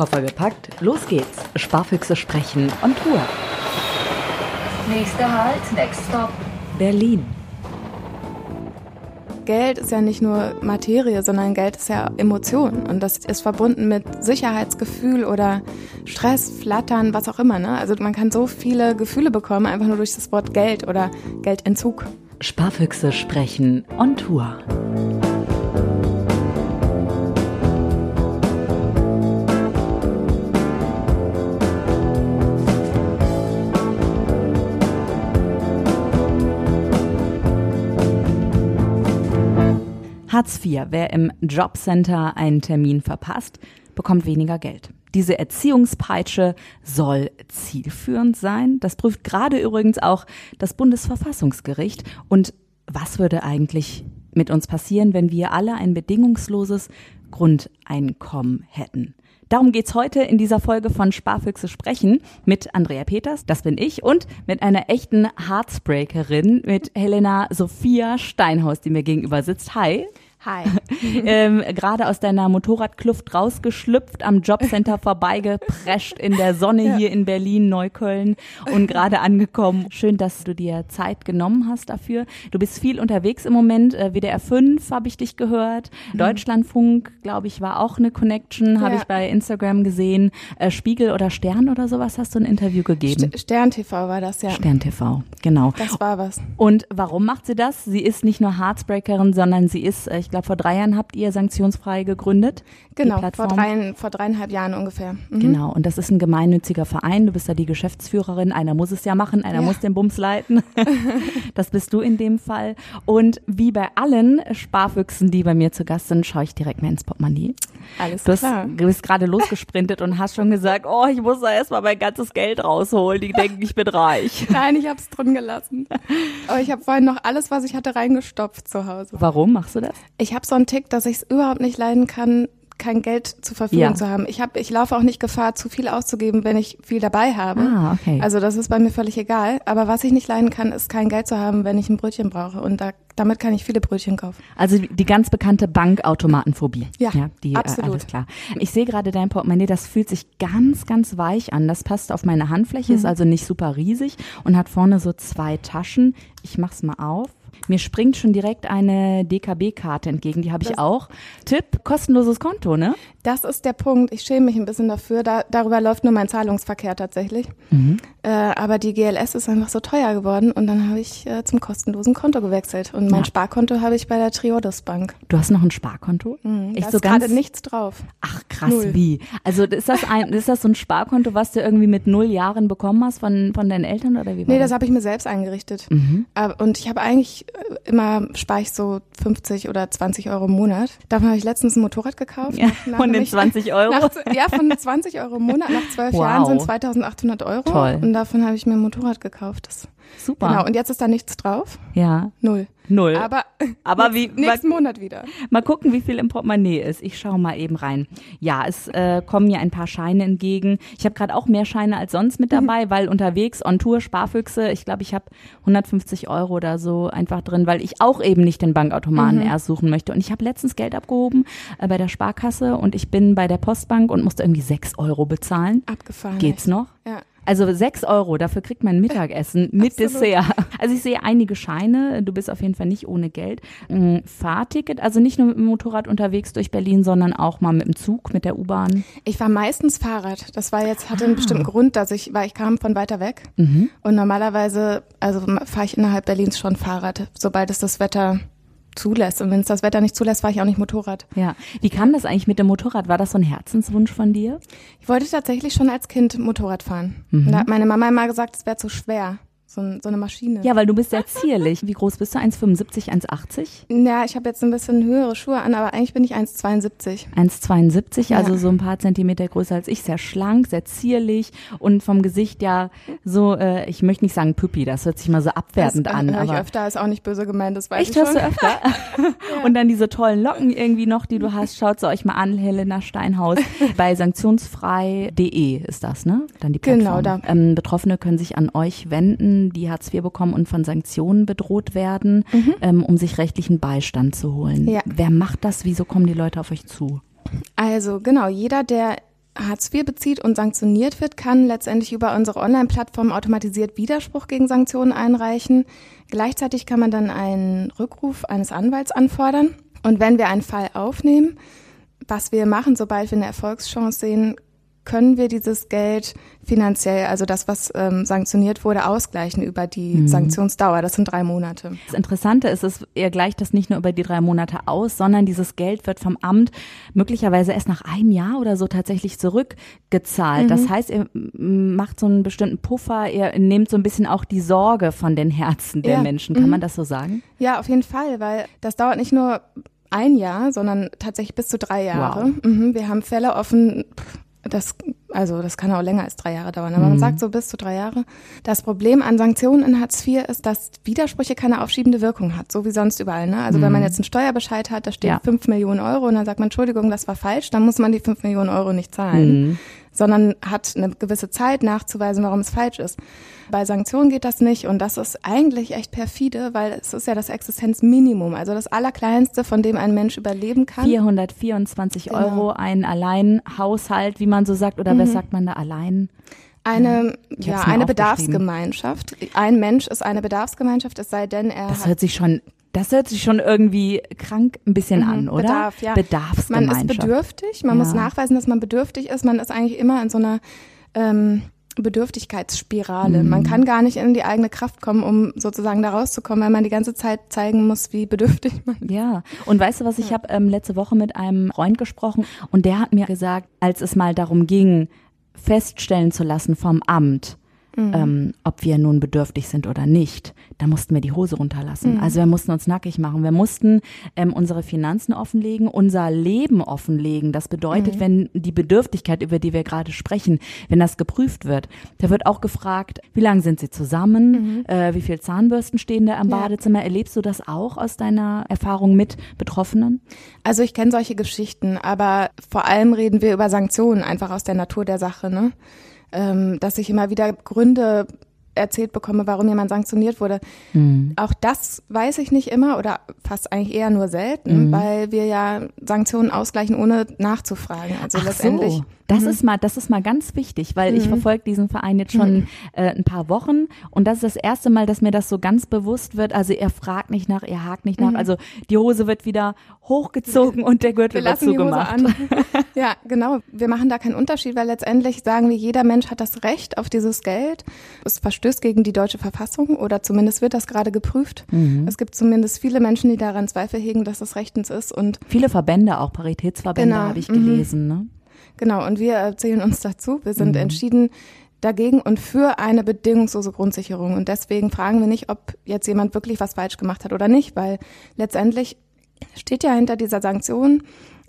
Koffer gepackt, los geht's. Sparfüchse sprechen on Tour. Nächster Halt, next stop. Berlin. Geld ist ja nicht nur Materie, sondern Geld ist ja Emotion. Und das ist verbunden mit Sicherheitsgefühl oder Stress, Flattern, was auch immer. Ne? Also man kann so viele Gefühle bekommen, einfach nur durch das Wort Geld oder Geldentzug. Sparfüchse sprechen on Tour. Hartz IV. Wer im Jobcenter einen Termin verpasst, bekommt weniger Geld. Diese Erziehungspeitsche soll zielführend sein. Das prüft gerade übrigens auch das Bundesverfassungsgericht. Und was würde eigentlich mit uns passieren, wenn wir alle ein bedingungsloses Grundeinkommen hätten? Darum geht's heute in dieser Folge von Sparfüchse sprechen mit Andrea Peters, das bin ich, und mit einer echten Heartsbreakerin, mit Helena Sophia Steinhaus, die mir gegenüber sitzt. Hi. Hi. ähm, Gerade aus deiner Motorradkluft rausgeschlüpft, am Jobcenter vorbeigeprescht in der Sonne ja. hier in Berlin, Neukölln und gerade angekommen. Schön, dass du dir Zeit genommen hast dafür. Du bist viel unterwegs im Moment. Äh, WDR 5 habe ich dich gehört. Mhm. Deutschlandfunk, glaube ich, war auch eine Connection, habe ja. ich bei Instagram gesehen. Äh, Spiegel oder Stern oder sowas hast du ein Interview gegeben. Stern TV war das, ja. Stern TV, genau. Das war was. Und warum macht sie das? Sie ist nicht nur Heartsbreakerin, sondern sie ist, äh, ich ich glaube, vor drei Jahren habt ihr sanktionsfrei gegründet. Genau, vor, drei, vor dreieinhalb Jahren ungefähr. Mhm. Genau, und das ist ein gemeinnütziger Verein. Du bist da die Geschäftsführerin. Einer muss es ja machen, einer ja. muss den Bums leiten. das bist du in dem Fall. Und wie bei allen Sparfüchsen, die bei mir zu Gast sind, schaue ich direkt mal ins Portemonnaie. Alles du klar. du bist gerade losgesprintet und hast schon gesagt, oh, ich muss da erstmal mein ganzes Geld rausholen. Die denken, ich bin reich. Nein, ich habe es drin gelassen. Aber ich habe vorhin noch alles, was ich hatte, reingestopft zu Hause. Warum machst du das? Ich habe so einen Tick, dass ich es überhaupt nicht leiden kann, kein Geld zur Verfügung ja. zu haben. Ich habe, ich laufe auch nicht Gefahr, zu viel auszugeben, wenn ich viel dabei habe. Ah, okay. Also das ist bei mir völlig egal. Aber was ich nicht leiden kann, ist kein Geld zu haben, wenn ich ein Brötchen brauche. Und da, damit kann ich viele Brötchen kaufen. Also die ganz bekannte Bankautomatenphobie. Ja, ja die, äh, absolut. Äh, alles klar. Ich sehe gerade dein Portemonnaie, das fühlt sich ganz, ganz weich an. Das passt auf meine Handfläche, mhm. ist also nicht super riesig und hat vorne so zwei Taschen. Ich mach's mal auf. Mir springt schon direkt eine DKB-Karte entgegen, die habe ich auch. Tipp, kostenloses Konto, ne? Das ist der Punkt. Ich schäme mich ein bisschen dafür. Da, darüber läuft nur mein Zahlungsverkehr tatsächlich. Mhm. Äh, aber die GLS ist einfach so teuer geworden und dann habe ich äh, zum kostenlosen Konto gewechselt. Und mein ja. Sparkonto habe ich bei der Triodos Bank. Du hast noch ein Sparkonto? Mhm, Echt da so ist gerade nichts drauf. Ach krass, null. wie? Also ist das ein, ist das so ein Sparkonto, was du irgendwie mit null Jahren bekommen hast von, von deinen Eltern oder wie war Nee, das, das habe ich mir selbst eingerichtet. Mhm. Und ich habe eigentlich immer spare ich so 50 oder 20 Euro im Monat. Davon habe ich letztens ein Motorrad gekauft. Ja, nach, von den 20 Euro? Nach, ja, von 20 Euro im Monat. Nach zwölf wow. Jahren sind 2800 Euro. Toll. Und davon habe ich mir ein Motorrad gekauft. Das, Super. Genau. Und jetzt ist da nichts drauf. Ja. Null. Null. Aber, aber wie, nächsten mal, Monat wieder. Mal gucken, wie viel im Portemonnaie ist. Ich schaue mal eben rein. Ja, es äh, kommen mir ein paar Scheine entgegen. Ich habe gerade auch mehr Scheine als sonst mit mhm. dabei, mhm. weil unterwegs on Tour Sparfüchse, ich glaube, ich habe 150 Euro oder so einfach drin, weil ich auch eben nicht den Bankautomaten mhm. erst suchen möchte. Und ich habe letztens Geld abgehoben äh, bei der Sparkasse und ich bin bei der Postbank und musste irgendwie 6 Euro bezahlen. Abgefahren. Geht's noch? Ja. Also sechs Euro, dafür kriegt man Mittagessen mit Absolut. Dessert. Also ich sehe einige Scheine, du bist auf jeden Fall nicht ohne Geld. Mm, Fahrticket, also nicht nur mit dem Motorrad unterwegs durch Berlin, sondern auch mal mit dem Zug, mit der U-Bahn. Ich war meistens Fahrrad. Das war jetzt, hatte ah. einen bestimmten Grund, dass ich, weil ich kam von weiter weg. Mhm. Und normalerweise, also fahre ich innerhalb Berlins schon Fahrrad, sobald es das Wetter zulässt. Und wenn es das Wetter nicht zulässt, fahre ich auch nicht Motorrad. Ja. Wie kam das eigentlich mit dem Motorrad? War das so ein Herzenswunsch von dir? Ich wollte tatsächlich schon als Kind Motorrad fahren. Mhm. Und da hat meine Mama immer gesagt, es wäre zu schwer. So, so, eine Maschine. Ja, weil du bist sehr zierlich. Wie groß bist du? 1,75, 1,80? Ja, ich habe jetzt ein bisschen höhere Schuhe an, aber eigentlich bin ich 1,72. 1,72, also so ein paar Zentimeter größer als ich. Sehr schlank, sehr zierlich und vom Gesicht ja so, äh, ich möchte nicht sagen Püppi, das hört sich mal so abwertend das, an. Hör ich öfter, ist auch nicht böse gemeint, das weiß Echt, ich schon. hörst du öfter? ja. Und dann diese tollen Locken irgendwie noch, die du hast. Schaut sie euch mal an, Helena Steinhaus. Bei sanktionsfrei.de ist das, ne? Dann die Plattform. Genau, da. Ähm, Betroffene können sich an euch wenden, die Hartz IV bekommen bekommen und von Sanktionen bedroht werden, mhm. ähm, um sich rechtlichen Beistand zu holen. Ja. Wer macht das? Wieso kommen die Leute auf euch zu? Also genau, jeder, der Hartz IV bezieht und sanktioniert wird, kann letztendlich über unsere Online-Plattform automatisiert Widerspruch gegen Sanktionen einreichen. Gleichzeitig kann man dann einen Rückruf eines Anwalts anfordern. Und wenn wir einen Fall aufnehmen, was wir machen, sobald wir eine Erfolgschance sehen, können wir dieses Geld finanziell, also das, was ähm, sanktioniert wurde, ausgleichen über die mhm. Sanktionsdauer. Das sind drei Monate. Das Interessante ist, es er gleicht das nicht nur über die drei Monate aus, sondern dieses Geld wird vom Amt möglicherweise erst nach einem Jahr oder so tatsächlich zurückgezahlt. Mhm. Das heißt, er macht so einen bestimmten Puffer, er nimmt so ein bisschen auch die Sorge von den Herzen der ja. Menschen. Kann mhm. man das so sagen? Ja, auf jeden Fall, weil das dauert nicht nur ein Jahr, sondern tatsächlich bis zu drei Jahre. Wow. Mhm, wir haben Fälle offen, das, also das kann auch länger als drei Jahre dauern, aber mhm. man sagt so bis zu drei Jahre. Das Problem an Sanktionen in Hartz IV ist, dass Widersprüche keine aufschiebende Wirkung hat, so wie sonst überall. Ne? Also mhm. wenn man mhm. jetzt einen Steuerbescheid hat, da steht ja. fünf Millionen Euro und dann sagt man, Entschuldigung, das war falsch, dann muss man die fünf Millionen Euro nicht zahlen. Mhm sondern hat eine gewisse Zeit nachzuweisen, warum es falsch ist. Bei Sanktionen geht das nicht und das ist eigentlich echt perfide, weil es ist ja das Existenzminimum, also das Allerkleinste, von dem ein Mensch überleben kann. 424 genau. Euro ein Alleinhaushalt, wie man so sagt, oder mhm. was sagt man da allein? Eine, ja, eine Bedarfsgemeinschaft. Ein Mensch ist eine Bedarfsgemeinschaft, es sei denn, er Das hört sich schon das hört sich schon irgendwie krank ein bisschen mhm, an, oder? Bedarf, ja. Bedarfsgemeinschaft. Man ist bedürftig, man ja. muss nachweisen, dass man bedürftig ist. Man ist eigentlich immer in so einer ähm, Bedürftigkeitsspirale. Mhm. Man kann gar nicht in die eigene Kraft kommen, um sozusagen da rauszukommen, weil man die ganze Zeit zeigen muss, wie bedürftig man ist. Ja, und weißt du was, ich ja. habe ähm, letzte Woche mit einem Freund gesprochen und der hat mir gesagt, als es mal darum ging, feststellen zu lassen vom Amt, mhm. ähm, ob wir nun bedürftig sind oder nicht, da mussten wir die Hose runterlassen. Mhm. Also wir mussten uns nackig machen. Wir mussten ähm, unsere Finanzen offenlegen, unser Leben offenlegen. Das bedeutet, mhm. wenn die Bedürftigkeit, über die wir gerade sprechen, wenn das geprüft wird, da wird auch gefragt, wie lange sind sie zusammen, mhm. äh, wie viel Zahnbürsten stehen da im ja. Badezimmer. Erlebst du das auch aus deiner Erfahrung mit Betroffenen? Also ich kenne solche Geschichten, aber vor allem reden wir über Sanktionen, einfach aus der Natur der Sache. Ne? Ähm, dass ich immer wieder Gründe erzählt bekomme, warum jemand sanktioniert wurde. Mhm. Auch das weiß ich nicht immer oder fast eigentlich eher nur selten, mhm. weil wir ja Sanktionen ausgleichen, ohne nachzufragen. Also Ach letztendlich. So. Das mhm. ist mal, das ist mal ganz wichtig, weil ich mhm. verfolge diesen Verein jetzt schon mhm. äh, ein paar Wochen und das ist das erste Mal, dass mir das so ganz bewusst wird. Also er fragt nicht nach, er hakt nicht nach. Mhm. Also die Hose wird wieder hochgezogen und der Gürtel wir wird zugemacht. ja, genau. Wir machen da keinen Unterschied, weil letztendlich sagen wir, jeder Mensch hat das Recht auf dieses Geld. Es verstößt gegen die deutsche Verfassung oder zumindest wird das gerade geprüft. Mhm. Es gibt zumindest viele Menschen, die daran Zweifel hegen, dass das rechtens ist und viele Verbände, auch Paritätsverbände, genau. habe ich gelesen. Ne? Genau. Und wir erzählen uns dazu. Wir sind mhm. entschieden dagegen und für eine bedingungslose Grundsicherung. Und deswegen fragen wir nicht, ob jetzt jemand wirklich was falsch gemacht hat oder nicht, weil letztendlich steht ja hinter dieser Sanktion,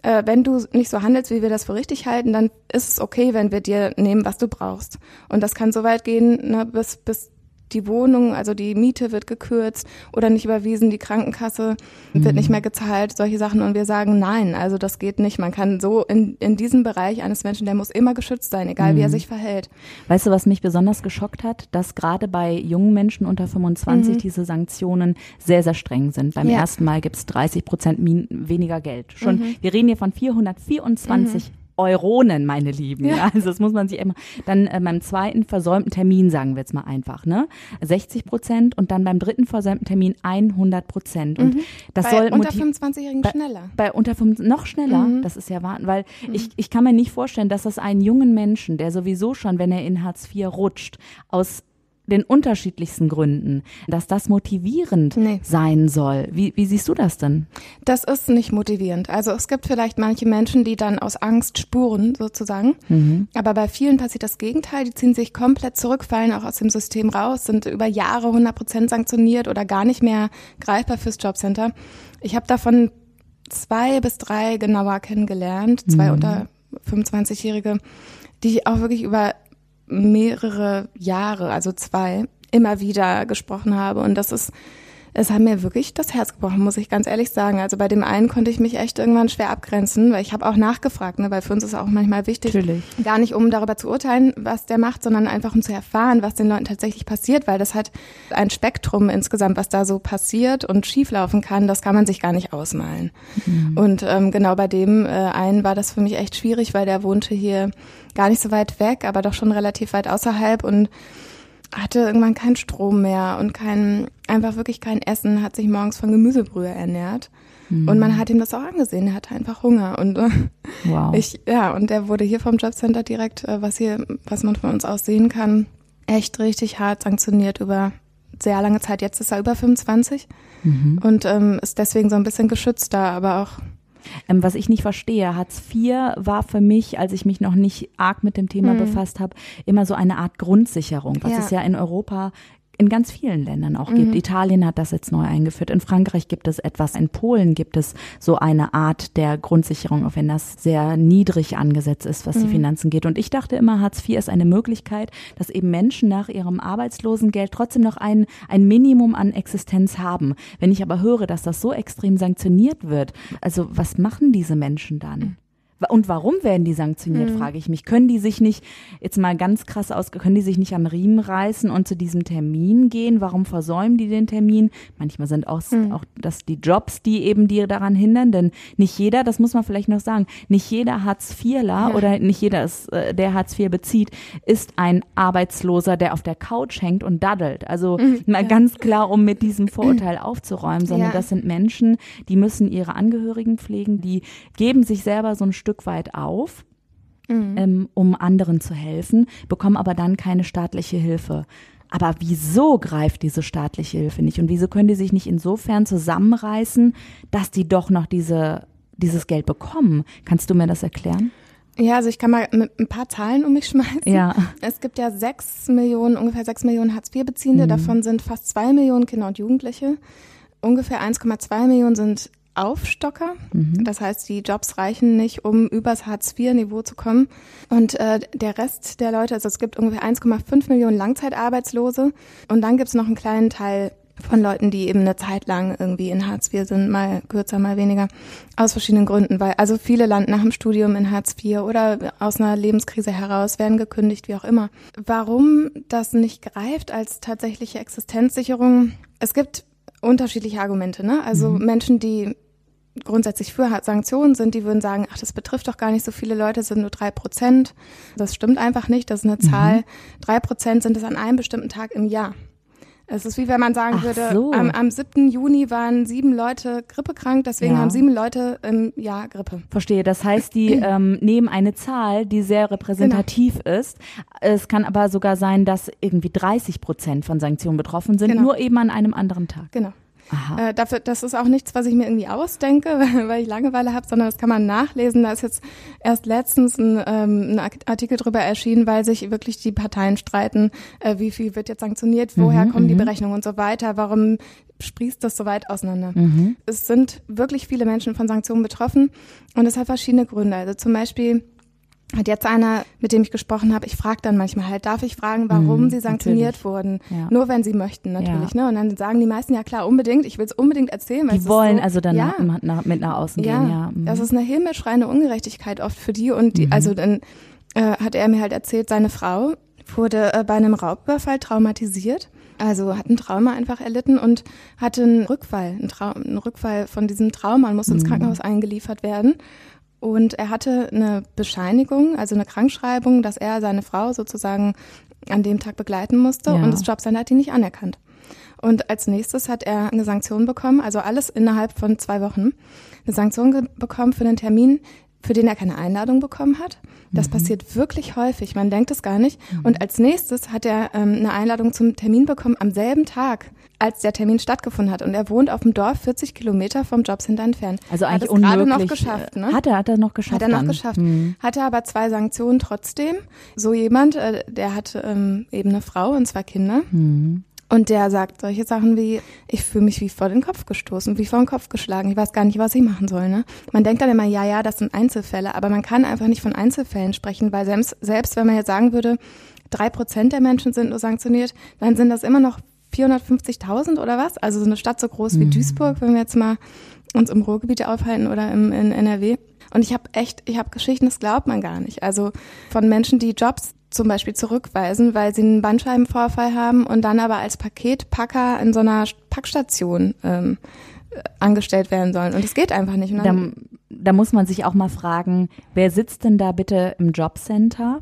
äh, wenn du nicht so handelst, wie wir das für richtig halten, dann ist es okay, wenn wir dir nehmen, was du brauchst. Und das kann so weit gehen, ne, bis, bis die Wohnung, also die Miete wird gekürzt oder nicht überwiesen, die Krankenkasse mhm. wird nicht mehr gezahlt, solche Sachen. Und wir sagen, nein, also das geht nicht. Man kann so in, in diesem Bereich eines Menschen, der muss immer geschützt sein, egal mhm. wie er mhm. sich verhält. Weißt du, was mich besonders geschockt hat? Dass gerade bei jungen Menschen unter 25 mhm. diese Sanktionen sehr, sehr streng sind. Beim ja. ersten Mal gibt es 30 Prozent weniger Geld. Schon, mhm. wir reden hier von 424 Euronen, meine Lieben. Ja. Also das muss man sich immer. Dann äh, beim zweiten versäumten Termin, sagen wir jetzt mal einfach, ne? 60 Prozent und dann beim dritten versäumten Termin 100 Prozent. Und mhm. das bei soll unter 25-Jährigen schneller. Bei unter 25, noch schneller. Mhm. Das ist ja wahr, weil mhm. ich, ich kann mir nicht vorstellen, dass das einen jungen Menschen, der sowieso schon, wenn er in Hartz IV rutscht, aus den unterschiedlichsten Gründen, dass das motivierend nee. sein soll. Wie, wie siehst du das denn? Das ist nicht motivierend. Also es gibt vielleicht manche Menschen, die dann aus Angst spuren, sozusagen. Mhm. Aber bei vielen passiert das Gegenteil. Die ziehen sich komplett zurück, fallen auch aus dem System raus, sind über Jahre 100 Prozent sanktioniert oder gar nicht mehr greifbar fürs Jobcenter. Ich habe davon zwei bis drei genauer kennengelernt, zwei mhm. unter 25-Jährige, die auch wirklich über mehrere Jahre, also zwei, immer wieder gesprochen habe. Und das ist es hat mir wirklich das Herz gebrochen, muss ich ganz ehrlich sagen. Also bei dem einen konnte ich mich echt irgendwann schwer abgrenzen, weil ich habe auch nachgefragt, ne, weil für uns ist auch manchmal wichtig, Natürlich. gar nicht um darüber zu urteilen, was der macht, sondern einfach um zu erfahren, was den Leuten tatsächlich passiert, weil das hat ein Spektrum insgesamt, was da so passiert und schieflaufen kann, das kann man sich gar nicht ausmalen. Mhm. Und ähm, genau bei dem äh, einen war das für mich echt schwierig, weil der wohnte hier gar nicht so weit weg, aber doch schon relativ weit außerhalb und hatte irgendwann keinen Strom mehr und kein, einfach wirklich kein Essen, hat sich morgens von Gemüsebrühe ernährt. Mhm. Und man hat ihm das auch angesehen, er hatte einfach Hunger. Und äh, wow. ich, ja, und der wurde hier vom Jobcenter direkt, äh, was hier, was man von uns aus sehen kann, echt richtig hart sanktioniert über sehr lange Zeit. Jetzt ist er über 25 mhm. und ähm, ist deswegen so ein bisschen geschützter, aber auch ähm, was ich nicht verstehe, Hartz IV war für mich, als ich mich noch nicht arg mit dem Thema mhm. befasst habe, immer so eine Art Grundsicherung, was ja. es ja in Europa in ganz vielen Ländern auch gibt. Mhm. Italien hat das jetzt neu eingeführt. In Frankreich gibt es etwas. In Polen gibt es so eine Art der Grundsicherung, auch wenn das sehr niedrig angesetzt ist, was mhm. die Finanzen geht. Und ich dachte immer, Hartz IV ist eine Möglichkeit, dass eben Menschen nach ihrem Arbeitslosengeld trotzdem noch ein, ein Minimum an Existenz haben. Wenn ich aber höre, dass das so extrem sanktioniert wird, also was machen diese Menschen dann? Und warum werden die sanktioniert, mhm. frage ich mich. Können die sich nicht, jetzt mal ganz krass aus, können die sich nicht am Riemen reißen und zu diesem Termin gehen? Warum versäumen die den Termin? Manchmal sind auch, mhm. auch das die Jobs, die eben die daran hindern, denn nicht jeder, das muss man vielleicht noch sagen, nicht jeder Hartz-IVler ja. oder nicht jeder, ist, äh, der Hartz IV bezieht, ist ein Arbeitsloser, der auf der Couch hängt und daddelt. Also mhm. mal ja. ganz klar, um mit diesem Vorurteil aufzuräumen, sondern ja. das sind Menschen, die müssen ihre Angehörigen pflegen, die geben sich selber so ein Stück Stück weit auf, mhm. ähm, um anderen zu helfen, bekommen aber dann keine staatliche Hilfe. Aber wieso greift diese staatliche Hilfe nicht? Und wieso können die sich nicht insofern zusammenreißen, dass die doch noch diese, dieses Geld bekommen? Kannst du mir das erklären? Ja, also ich kann mal mit ein paar Zahlen um mich schmeißen. Ja. Es gibt ja sechs Millionen, ungefähr sechs Millionen Hartz-IV-Beziehende. Mhm. Davon sind fast zwei Millionen Kinder und Jugendliche. Ungefähr 1,2 Millionen sind Aufstocker. Mhm. Das heißt, die Jobs reichen nicht, um übers Hartz-IV-Niveau zu kommen. Und äh, der Rest der Leute, also es gibt ungefähr 1,5 Millionen Langzeitarbeitslose. Und dann gibt es noch einen kleinen Teil von Leuten, die eben eine Zeit lang irgendwie in Hartz IV sind, mal kürzer, mal weniger, aus verschiedenen Gründen. Weil also viele landen nach dem Studium in Hartz IV oder aus einer Lebenskrise heraus, werden gekündigt, wie auch immer. Warum das nicht greift als tatsächliche Existenzsicherung? Es gibt unterschiedliche Argumente. Ne? Also mhm. Menschen, die grundsätzlich für Sanktionen sind, die würden sagen, ach, das betrifft doch gar nicht so viele Leute, sind nur drei Prozent. Das stimmt einfach nicht, das ist eine Zahl. Mhm. Drei Prozent sind es an einem bestimmten Tag im Jahr. Es ist wie wenn man sagen Ach würde, so. am, am 7. Juni waren sieben Leute grippekrank, deswegen ja. haben sieben Leute im Jahr Grippe. Verstehe. Das heißt, die ähm, nehmen eine Zahl, die sehr repräsentativ genau. ist. Es kann aber sogar sein, dass irgendwie 30 Prozent von Sanktionen betroffen sind, genau. nur eben an einem anderen Tag. Genau. Äh, dafür, das ist auch nichts, was ich mir irgendwie ausdenke, weil ich Langeweile habe, sondern das kann man nachlesen. Da ist jetzt erst letztens ein, ähm, ein Artikel drüber erschienen, weil sich wirklich die Parteien streiten, äh, wie viel wird jetzt sanktioniert, woher mhm, kommen die mhm. Berechnungen und so weiter, warum sprießt das so weit auseinander. Mhm. Es sind wirklich viele Menschen von Sanktionen betroffen und es hat verschiedene Gründe. Also zum Beispiel hat jetzt einer, mit dem ich gesprochen habe, ich frage dann manchmal halt, darf ich fragen, warum mm, sie sanktioniert natürlich. wurden? Ja. Nur wenn sie möchten, natürlich. Ja. Ne? Und dann sagen die meisten, ja klar, unbedingt, ich will es unbedingt erzählen. Weil die wollen so, also dann ja, nach, mit nach außen gehen, ja. Mhm. Das ist eine himmelschreiende Ungerechtigkeit oft für die. Und die, mhm. also dann äh, hat er mir halt erzählt, seine Frau wurde äh, bei einem Raubüberfall traumatisiert. Also hat ein Trauma einfach erlitten und hatte einen Rückfall, einen, Trau einen Rückfall von diesem Trauma und musste mhm. ins Krankenhaus eingeliefert werden. Und er hatte eine Bescheinigung, also eine Krankschreibung, dass er seine Frau sozusagen an dem Tag begleiten musste ja. und das Jobcenter hat ihn nicht anerkannt. Und als nächstes hat er eine Sanktion bekommen, also alles innerhalb von zwei Wochen, eine Sanktion bekommen für einen Termin, für den er keine Einladung bekommen hat. Das mhm. passiert wirklich häufig, man denkt es gar nicht. Mhm. Und als nächstes hat er ähm, eine Einladung zum Termin bekommen am selben Tag als der Termin stattgefunden hat. Und er wohnt auf dem Dorf 40 Kilometer vom Jobcenter entfernt. Also eigentlich hat es unmöglich. gerade noch geschafft. Ne? Hat er, hat er noch geschafft. Hat er noch geschafft. Mhm. Hatte aber zwei Sanktionen trotzdem. So jemand, äh, der hat ähm, eben eine Frau und zwei Kinder. Mhm. Und der sagt solche Sachen wie, ich fühle mich wie vor den Kopf gestoßen, wie vor den Kopf geschlagen. Ich weiß gar nicht, was ich machen soll. Ne? Man denkt dann immer, ja, ja, das sind Einzelfälle, aber man kann einfach nicht von Einzelfällen sprechen, weil selbst, selbst wenn man jetzt sagen würde, drei Prozent der Menschen sind nur sanktioniert, dann sind das immer noch 450.000 oder was? Also so eine Stadt so groß wie mhm. Duisburg, wenn wir jetzt mal uns im Ruhrgebiet aufhalten oder im, in NRW. Und ich habe echt, ich habe Geschichten, das glaubt man gar nicht. Also von Menschen, die Jobs zum Beispiel zurückweisen, weil sie einen Bandscheibenvorfall haben und dann aber als Paketpacker in so einer Packstation ähm, angestellt werden sollen. Und es geht einfach nicht. Da, da muss man sich auch mal fragen, wer sitzt denn da bitte im Jobcenter?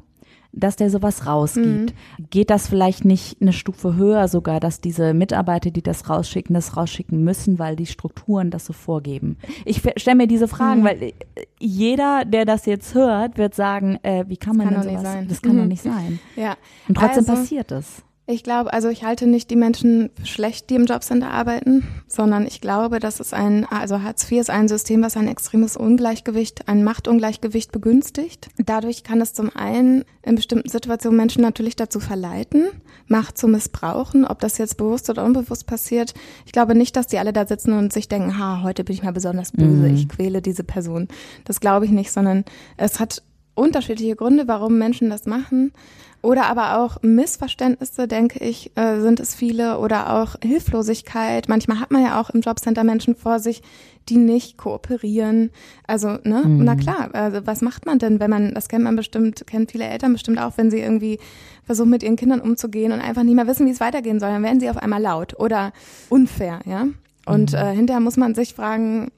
Dass der sowas rausgibt. Mhm. Geht das vielleicht nicht eine Stufe höher sogar, dass diese Mitarbeiter, die das rausschicken, das rausschicken müssen, weil die Strukturen das so vorgeben? Ich stelle mir diese Fragen, mhm. weil äh, jeder, der das jetzt hört, wird sagen, äh, wie kann man das denn sowas? Das kann mhm. doch nicht sein. Ja. Und trotzdem also, passiert es. Ich glaube, also ich halte nicht die Menschen schlecht, die im Jobcenter arbeiten, sondern ich glaube, dass es ein, also Hartz IV ist ein System, was ein extremes Ungleichgewicht, ein Machtungleichgewicht begünstigt. Dadurch kann es zum einen in bestimmten Situationen Menschen natürlich dazu verleiten, Macht zu missbrauchen, ob das jetzt bewusst oder unbewusst passiert. Ich glaube nicht, dass die alle da sitzen und sich denken, ha, heute bin ich mal besonders böse, mhm. ich quäle diese Person. Das glaube ich nicht, sondern es hat unterschiedliche Gründe, warum Menschen das machen. Oder aber auch Missverständnisse, denke ich, äh, sind es viele. Oder auch Hilflosigkeit. Manchmal hat man ja auch im Jobcenter Menschen vor sich, die nicht kooperieren. Also, ne, mhm. na klar, also was macht man denn, wenn man, das kennt man bestimmt, kennt viele Eltern bestimmt auch, wenn sie irgendwie versuchen, mit ihren Kindern umzugehen und einfach nicht mehr wissen, wie es weitergehen soll, dann werden sie auf einmal laut oder unfair, ja. Und mhm. äh, hinterher muss man sich fragen,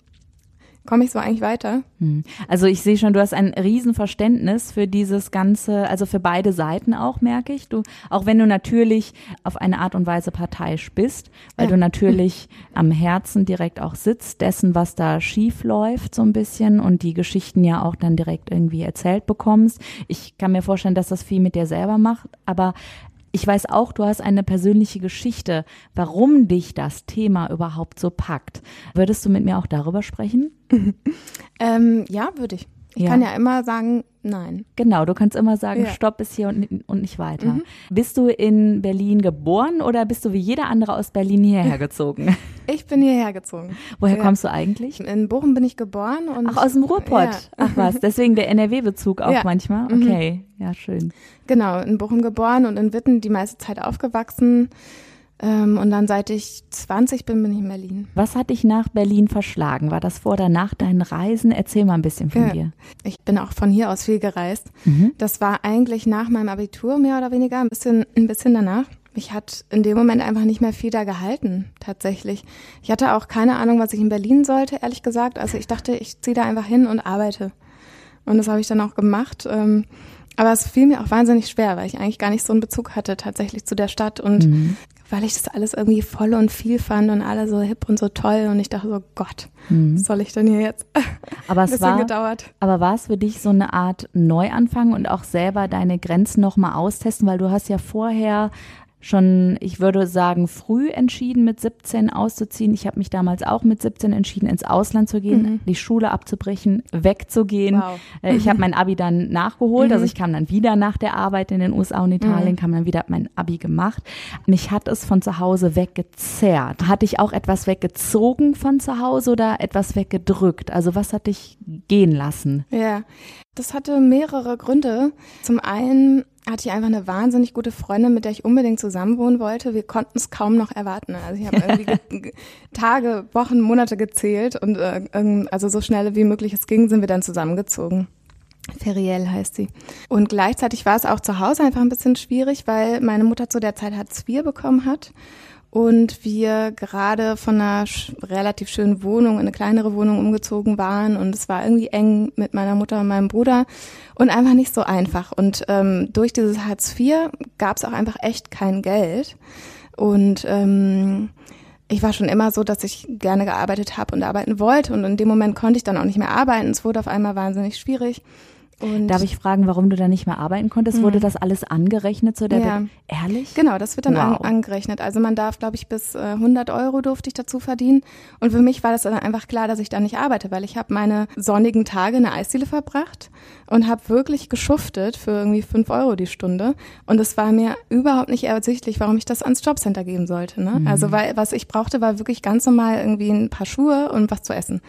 komme ich so eigentlich weiter? Hm. Also ich sehe schon, du hast ein Riesenverständnis für dieses Ganze, also für beide Seiten auch, merke ich. Du, auch wenn du natürlich auf eine Art und Weise parteiisch bist, weil ja. du natürlich am Herzen direkt auch sitzt, dessen, was da schief läuft, so ein bisschen und die Geschichten ja auch dann direkt irgendwie erzählt bekommst. Ich kann mir vorstellen, dass das viel mit dir selber macht, aber ich weiß auch, du hast eine persönliche Geschichte, warum dich das Thema überhaupt so packt. Würdest du mit mir auch darüber sprechen? ähm, ja, würde ich. Ich ja. kann ja immer sagen, nein. Genau, du kannst immer sagen, ja. stopp bis hier und, und nicht weiter. Mhm. Bist du in Berlin geboren oder bist du wie jeder andere aus Berlin hierher gezogen? Ich bin hierher gezogen. Woher ja. kommst du eigentlich? In Bochum bin ich geboren. Und Ach, aus dem Ruhrpott. Ach was, deswegen der NRW-Bezug auch manchmal? Mhm. Okay, mhm. ja, schön. Genau, in Bochum geboren und in Witten die meiste Zeit aufgewachsen. Ähm, und dann seit ich 20 bin, bin ich in Berlin. Was hat dich nach Berlin verschlagen? War das vor oder nach deinen Reisen? Erzähl mal ein bisschen von ja, dir. Ich bin auch von hier aus viel gereist. Mhm. Das war eigentlich nach meinem Abitur mehr oder weniger, ein bisschen, ein bisschen danach. Mich hat in dem Moment einfach nicht mehr viel da gehalten, tatsächlich. Ich hatte auch keine Ahnung, was ich in Berlin sollte, ehrlich gesagt. Also ich dachte, ich ziehe da einfach hin und arbeite. Und das habe ich dann auch gemacht. Ähm, aber es fiel mir auch wahnsinnig schwer, weil ich eigentlich gar nicht so einen Bezug hatte tatsächlich zu der Stadt und mhm weil ich das alles irgendwie voll und viel fand und alle so hip und so toll und ich dachte so, Gott, mhm. was soll ich denn hier jetzt? Aber es war, gedauert. aber war es für dich so eine Art Neuanfang und auch selber deine Grenzen nochmal austesten, weil du hast ja vorher schon, ich würde sagen, früh entschieden, mit 17 auszuziehen. Ich habe mich damals auch mit 17 entschieden, ins Ausland zu gehen, mhm. die Schule abzubrechen, wegzugehen. Wow. Äh, ich habe mein Abi dann nachgeholt, mhm. also ich kam dann wieder nach der Arbeit in den USA und Italien, mhm. kam dann wieder mein Abi gemacht. Mich hat es von zu Hause weggezerrt. Hatte ich auch etwas weggezogen von zu Hause oder etwas weggedrückt? Also was hat dich gehen lassen? Ja, das hatte mehrere Gründe. Zum einen hatte ich einfach eine wahnsinnig gute Freundin, mit der ich unbedingt zusammenwohnen wollte. Wir konnten es kaum noch erwarten. Also ich habe irgendwie Tage, Wochen, Monate gezählt und äh, also so schnell wie möglich es ging, sind wir dann zusammengezogen. Feriel heißt sie. Und gleichzeitig war es auch zu Hause einfach ein bisschen schwierig, weil meine Mutter zu der Zeit Hartz IV bekommen hat und wir gerade von einer relativ schönen Wohnung in eine kleinere Wohnung umgezogen waren und es war irgendwie eng mit meiner Mutter und meinem Bruder und einfach nicht so einfach. Und ähm, durch dieses Hartz IV gab es auch einfach echt kein Geld und ähm, ich war schon immer so, dass ich gerne gearbeitet habe und arbeiten wollte und in dem Moment konnte ich dann auch nicht mehr arbeiten. Es wurde auf einmal wahnsinnig schwierig. Und Darf ich fragen, warum du da nicht mehr arbeiten konntest? Mhm. Wurde das alles angerechnet? So der ja. Ehrlich? Genau, das wird dann wow. an, angerechnet. Also man darf, glaube ich, bis äh, 100 Euro durfte ich dazu verdienen. Und für mich war das dann einfach klar, dass ich da nicht arbeite, weil ich habe meine sonnigen Tage in der Eisdiele verbracht und habe wirklich geschuftet für irgendwie 5 Euro die Stunde. Und es war mir überhaupt nicht ersichtlich, warum ich das ans Jobcenter geben sollte. Ne? Mhm. Also weil was ich brauchte, war wirklich ganz normal irgendwie ein paar Schuhe und was zu essen.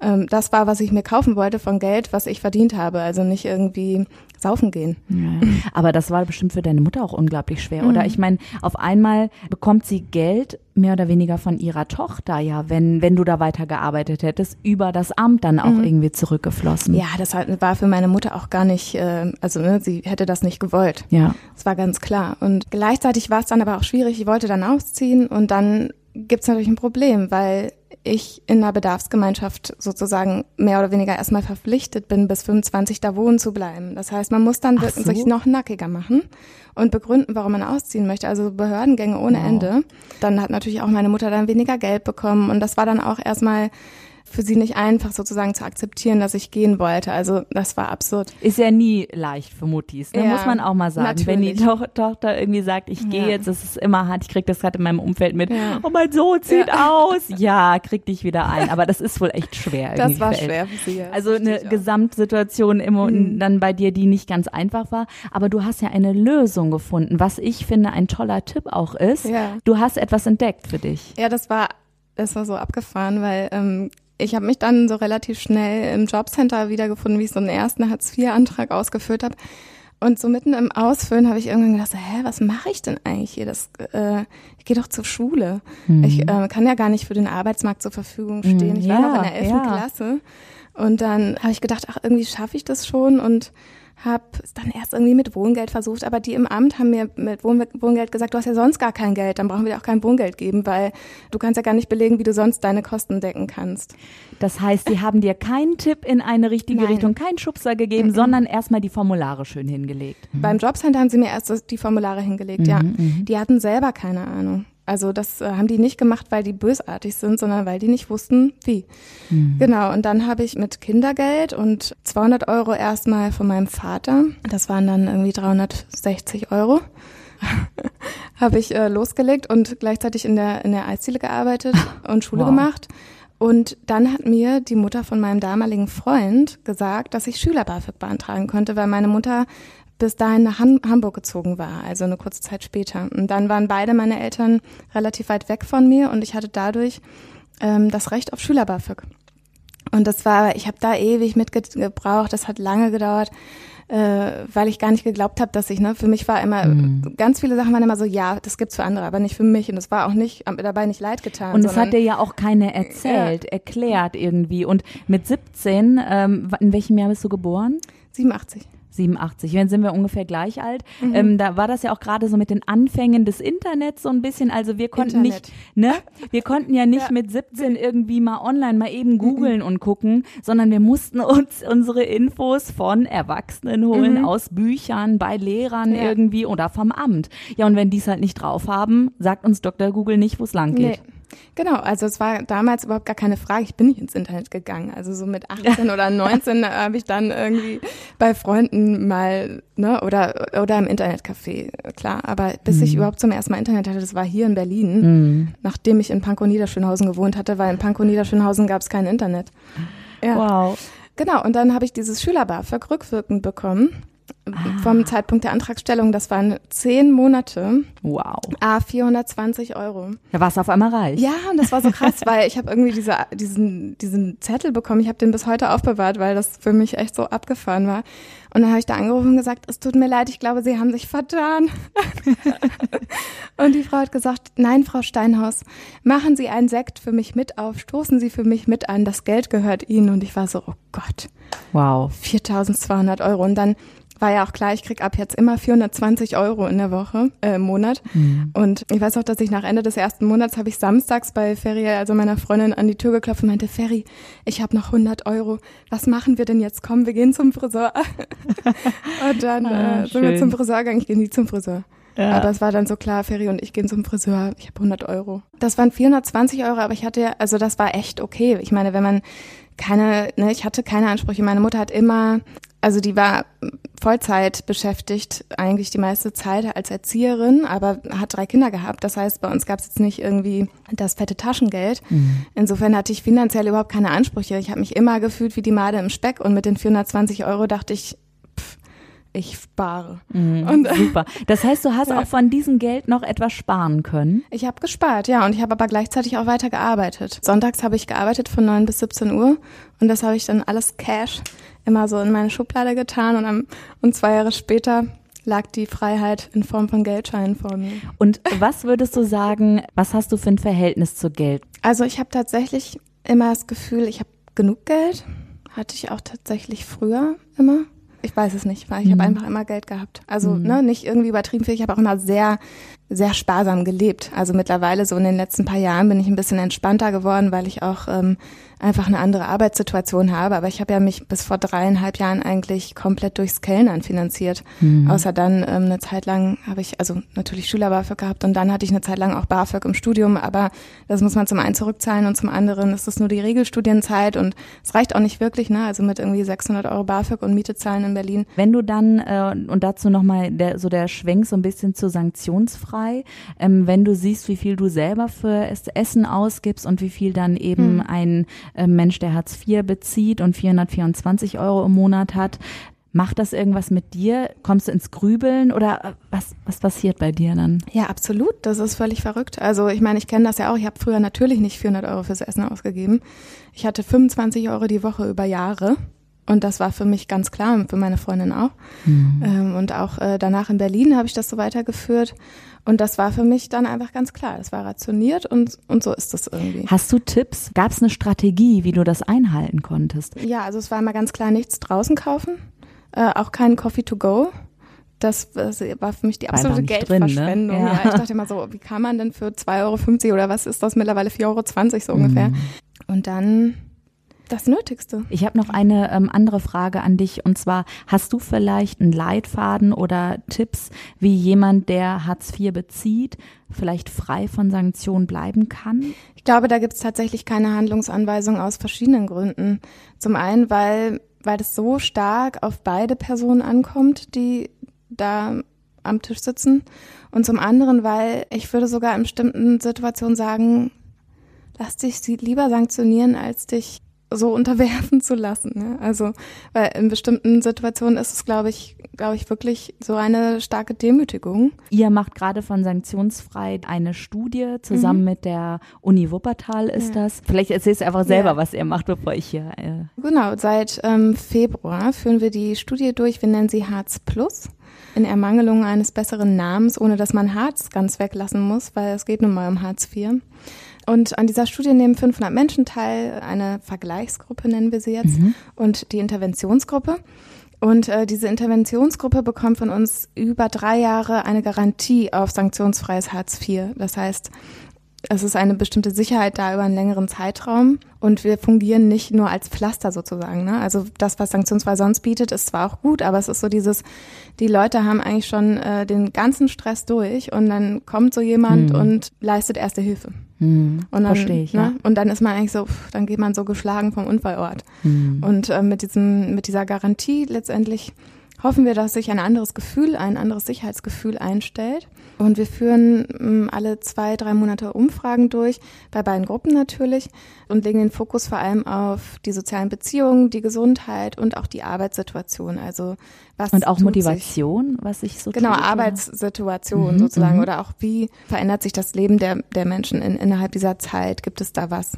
Ähm, das war, was ich mir kaufen wollte von Geld, was ich verdient habe. Also nicht irgendwie saufen gehen. Ja. Aber das war bestimmt für deine Mutter auch unglaublich schwer, oder? Mhm. Ich meine, auf einmal bekommt sie Geld mehr oder weniger von ihrer Tochter, ja, wenn, wenn du da weitergearbeitet hättest, über das Amt dann auch mhm. irgendwie zurückgeflossen. Ja, das war für meine Mutter auch gar nicht, äh, also ne, sie hätte das nicht gewollt. Ja. Das war ganz klar. Und gleichzeitig war es dann aber auch schwierig. Ich wollte dann ausziehen und dann gibt es natürlich ein Problem, weil ich in einer Bedarfsgemeinschaft sozusagen mehr oder weniger erstmal verpflichtet bin, bis 25 da wohnen zu bleiben. Das heißt, man muss dann so. sich noch nackiger machen und begründen, warum man ausziehen möchte. Also Behördengänge ohne wow. Ende. Dann hat natürlich auch meine Mutter dann weniger Geld bekommen und das war dann auch erstmal für sie nicht einfach sozusagen zu akzeptieren, dass ich gehen wollte. Also das war absurd. Ist ja nie leicht für Muttis, ne? ja, muss man auch mal sagen. Natürlich. Wenn die to Tochter irgendwie sagt, ich gehe ja. jetzt, das ist immer hart, ich krieg das gerade in meinem Umfeld mit, ja. oh mein Sohn zieht aus. Ja, krieg dich wieder ein. Aber das ist wohl echt schwer. Das war für schwer für sie. Also eine Gesamtsituation immer mhm. dann bei dir, die nicht ganz einfach war. Aber du hast ja eine Lösung gefunden, was ich finde ein toller Tipp auch ist. Du hast etwas entdeckt für dich. Ja, das war das war so abgefahren, weil ähm, ich habe mich dann so relativ schnell im Jobcenter wiedergefunden, wie ich so einen ersten Hartz-IV-Antrag ausgefüllt habe. Und so mitten im Ausfüllen habe ich irgendwann gedacht, hä, was mache ich denn eigentlich hier? Das, äh, ich gehe doch zur Schule. Mhm. Ich äh, kann ja gar nicht für den Arbeitsmarkt zur Verfügung stehen. Ich war noch in der elften ja. Klasse. Und dann habe ich gedacht, ach, irgendwie schaffe ich das schon und habe es dann erst irgendwie mit Wohngeld versucht, aber die im Amt haben mir mit Wohn Wohngeld gesagt, du hast ja sonst gar kein Geld, dann brauchen wir dir auch kein Wohngeld geben, weil du kannst ja gar nicht belegen, wie du sonst deine Kosten decken kannst. Das heißt, die haben dir keinen Tipp in eine richtige Nein. Richtung, keinen Schubser gegeben, mhm. sondern erstmal die Formulare schön hingelegt. Mhm. Beim Jobcenter haben sie mir erst die Formulare hingelegt, mhm, ja. Mhm. Die hatten selber keine Ahnung. Also das äh, haben die nicht gemacht, weil die bösartig sind, sondern weil die nicht wussten, wie. Mhm. Genau, und dann habe ich mit Kindergeld und 200 Euro erstmal von meinem Vater, das waren dann irgendwie 360 Euro, habe ich äh, losgelegt und gleichzeitig in der, in der Eisziele gearbeitet und Schule wow. gemacht. Und dann hat mir die Mutter von meinem damaligen Freund gesagt, dass ich Schüler-BAföG beantragen könnte, weil meine Mutter bis dahin nach Han Hamburg gezogen war, also eine kurze Zeit später. Und dann waren beide meine Eltern relativ weit weg von mir und ich hatte dadurch ähm, das Recht auf Schüler-BAföG. Und das war, ich habe da ewig mitgebraucht, das hat lange gedauert, äh, weil ich gar nicht geglaubt habe, dass ich, ne, für mich war immer, mhm. ganz viele Sachen waren immer so, ja, das gibt's für andere, aber nicht für mich. Und das war auch nicht, dabei nicht leid getan. Und es hat dir ja auch keine erzählt, ja. erklärt irgendwie. Und mit 17, ähm, in welchem Jahr bist du geboren? 87. 87. Dann sind wir ungefähr gleich alt. Mhm. Ähm, da war das ja auch gerade so mit den Anfängen des Internets so ein bisschen. Also wir konnten Internet. nicht, ne? Wir konnten ja nicht ja. mit 17 irgendwie mal online mal eben googeln mhm. und gucken, sondern wir mussten uns unsere Infos von Erwachsenen holen, mhm. aus Büchern, bei Lehrern ja. irgendwie oder vom Amt. Ja, und wenn die es halt nicht drauf haben, sagt uns Dr. Google nicht, wo es lang geht. Nee. Genau, also es war damals überhaupt gar keine Frage. Ich bin nicht ins Internet gegangen. Also so mit 18 oder 19 habe ich dann irgendwie bei Freunden mal, ne, oder, oder im Internetcafé, klar. Aber bis mhm. ich überhaupt zum ersten Mal Internet hatte, das war hier in Berlin, mhm. nachdem ich in Pankow Niederschönhausen gewohnt hatte, weil in Pankow Niederschönhausen gab es kein Internet. Ja. Wow. Genau, und dann habe ich dieses Schülerbar-Verk rückwirkend bekommen vom Zeitpunkt der Antragstellung, das waren zehn Monate. Wow. Ah, 420 Euro. Da warst du auf einmal reich. Ja, und das war so krass, weil ich habe irgendwie diese, diesen, diesen Zettel bekommen. Ich habe den bis heute aufbewahrt, weil das für mich echt so abgefahren war. Und dann habe ich da angerufen und gesagt, es tut mir leid, ich glaube, Sie haben sich vertan. und die Frau hat gesagt, nein, Frau Steinhaus, machen Sie einen Sekt für mich mit auf, stoßen Sie für mich mit an, das Geld gehört Ihnen. Und ich war so, oh Gott. Wow. 4200 Euro. Und dann war ja auch klar, ich krieg ab jetzt immer 420 Euro in der Woche, äh, im Monat. Mhm. Und ich weiß auch, dass ich nach Ende des ersten Monats habe ich samstags bei Ferry, also meiner Freundin, an die Tür geklopft und meinte, Ferry, ich habe noch 100 Euro. Was machen wir denn jetzt? Komm, wir gehen zum Friseur. und dann ah, äh, sind wir zum Friseur gegangen. Ich gehe nie zum Friseur. Ja. Aber es war dann so klar, Ferry und ich gehen zum Friseur. Ich habe 100 Euro. Das waren 420 Euro, aber ich hatte ja, also das war echt okay. Ich meine, wenn man keine, ne, ich hatte keine Ansprüche. Meine Mutter hat immer, also die war Vollzeit beschäftigt, eigentlich die meiste Zeit als Erzieherin, aber hat drei Kinder gehabt. Das heißt, bei uns gab es jetzt nicht irgendwie das fette Taschengeld. Mhm. Insofern hatte ich finanziell überhaupt keine Ansprüche. Ich habe mich immer gefühlt wie die Made im Speck und mit den 420 Euro dachte ich, pff, ich spare. Mhm, und, super. Das heißt, du hast ja. auch von diesem Geld noch etwas sparen können? Ich habe gespart, ja. Und ich habe aber gleichzeitig auch weiter gearbeitet. Sonntags habe ich gearbeitet von 9 bis 17 Uhr. Und das habe ich dann alles Cash immer so in meine Schublade getan. Und, am, und zwei Jahre später lag die Freiheit in Form von Geldscheinen vor mir. Und was würdest du sagen, was hast du für ein Verhältnis zu Geld? Also ich habe tatsächlich immer das Gefühl, ich habe genug Geld. Hatte ich auch tatsächlich früher immer. Ich weiß es nicht, weil ich mhm. habe einfach immer Geld gehabt. Also mhm. ne, nicht irgendwie übertrieben viel. Ich habe auch immer sehr, sehr sparsam gelebt. Also mittlerweile so in den letzten paar Jahren bin ich ein bisschen entspannter geworden, weil ich auch ähm, einfach eine andere Arbeitssituation habe. Aber ich habe ja mich bis vor dreieinhalb Jahren eigentlich komplett durchs Kellnern finanziert. Mhm. Außer dann ähm, eine Zeit lang habe ich also natürlich Schüler-BAföG gehabt und dann hatte ich eine Zeit lang auch BAföG im Studium. Aber das muss man zum einen zurückzahlen und zum anderen ist es nur die Regelstudienzeit und es reicht auch nicht wirklich, ne? Also mit irgendwie 600 Euro BAföG und Miete zahlen in Berlin. Wenn du dann äh, und dazu nochmal der, so der Schwenk so ein bisschen zu sanktionsfrei, ähm, wenn du siehst, wie viel du selber für Essen ausgibst und wie viel dann eben mhm. ein Mensch, der Hartz IV bezieht und 424 Euro im Monat hat. Macht das irgendwas mit dir? Kommst du ins Grübeln oder äh, was, was passiert bei dir dann? Ja, absolut. Das ist völlig verrückt. Also ich meine, ich kenne das ja auch. Ich habe früher natürlich nicht 400 Euro fürs Essen ausgegeben. Ich hatte 25 Euro die Woche über Jahre. Und das war für mich ganz klar und für meine Freundin auch. Mhm. Ähm, und auch äh, danach in Berlin habe ich das so weitergeführt. Und das war für mich dann einfach ganz klar. Es war rationiert und, und so ist das irgendwie. Hast du Tipps? Gab es eine Strategie, wie du das einhalten konntest? Ja, also es war immer ganz klar nichts draußen kaufen. Äh, auch kein Coffee to go. Das, das war für mich die absolute Geldverschwendung. Drin, ne? ja. ja. ich dachte immer so, wie kann man denn für 2,50 Euro oder was ist das mittlerweile 4,20 Euro so ungefähr? Mhm. Und dann das Nötigste. Ich habe noch eine ähm, andere Frage an dich und zwar hast du vielleicht einen Leitfaden oder Tipps, wie jemand, der Hartz IV bezieht, vielleicht frei von Sanktionen bleiben kann? Ich glaube, da gibt es tatsächlich keine Handlungsanweisung aus verschiedenen Gründen. Zum einen, weil weil es so stark auf beide Personen ankommt, die da am Tisch sitzen. Und zum anderen, weil ich würde sogar in bestimmten Situationen sagen, lass dich lieber sanktionieren, als dich so unterwerfen zu lassen. Ne? Also, weil in bestimmten Situationen ist es, glaube ich, glaube ich, wirklich so eine starke Demütigung. Ihr macht gerade von Sanktionsfrei eine Studie zusammen mhm. mit der Uni Wuppertal ist ja. das. Vielleicht erzählst du einfach selber, ja. was ihr macht, bevor ich hier. Äh genau, seit ähm, Februar führen wir die Studie durch. Wir nennen sie Harz Plus in Ermangelung eines besseren Namens, ohne dass man Harz ganz weglassen muss, weil es geht nun mal um Harz IV. Und an dieser Studie nehmen 500 Menschen teil, eine Vergleichsgruppe nennen wir sie jetzt, mhm. und die Interventionsgruppe. Und äh, diese Interventionsgruppe bekommt von uns über drei Jahre eine Garantie auf sanktionsfreies Hartz IV. Das heißt, es ist eine bestimmte Sicherheit da über einen längeren Zeitraum und wir fungieren nicht nur als Pflaster sozusagen. Ne? Also das, was sanktionsfrei sonst bietet, ist zwar auch gut, aber es ist so dieses, die Leute haben eigentlich schon äh, den ganzen Stress durch und dann kommt so jemand hm. und leistet erste Hilfe. Hm. Und dann, Verstehe ich, ne? Und dann ist man eigentlich so, pff, dann geht man so geschlagen vom Unfallort. Hm. Und äh, mit diesem, mit dieser Garantie letztendlich hoffen wir, dass sich ein anderes Gefühl, ein anderes Sicherheitsgefühl einstellt. Und wir führen ähm, alle zwei, drei Monate Umfragen durch, bei beiden Gruppen natürlich, und legen den Fokus vor allem auf die sozialen Beziehungen, die Gesundheit und auch die Arbeitssituation. Also was und auch Motivation, sich, was sich so genau tut, Arbeitssituation mhm, sozusagen mhm. oder auch wie verändert sich das Leben der der Menschen in, innerhalb dieser Zeit? Gibt es da was?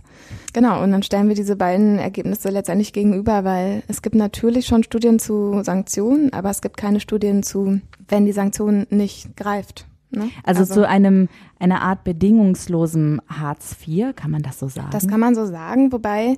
Genau. Und dann stellen wir diese beiden Ergebnisse letztendlich gegenüber, weil es gibt natürlich schon Studien zu Sanktionen, aber es gibt keine Studien zu, wenn die Sanktion nicht greift. Ne? Also, also, zu einem einer Art bedingungslosem Hartz IV, kann man das so sagen? Das kann man so sagen, wobei